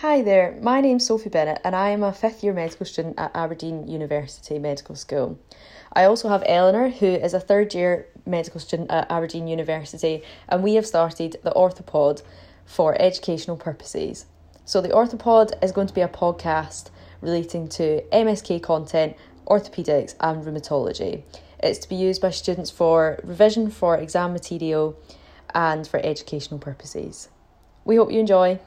Hi there, my name's Sophie Bennett and I am a fifth year medical student at Aberdeen University Medical School. I also have Eleanor, who is a third year medical student at Aberdeen University, and we have started the Orthopod for educational purposes. So, the Orthopod is going to be a podcast relating to MSK content, orthopaedics, and rheumatology. It's to be used by students for revision for exam material and for educational purposes. We hope you enjoy.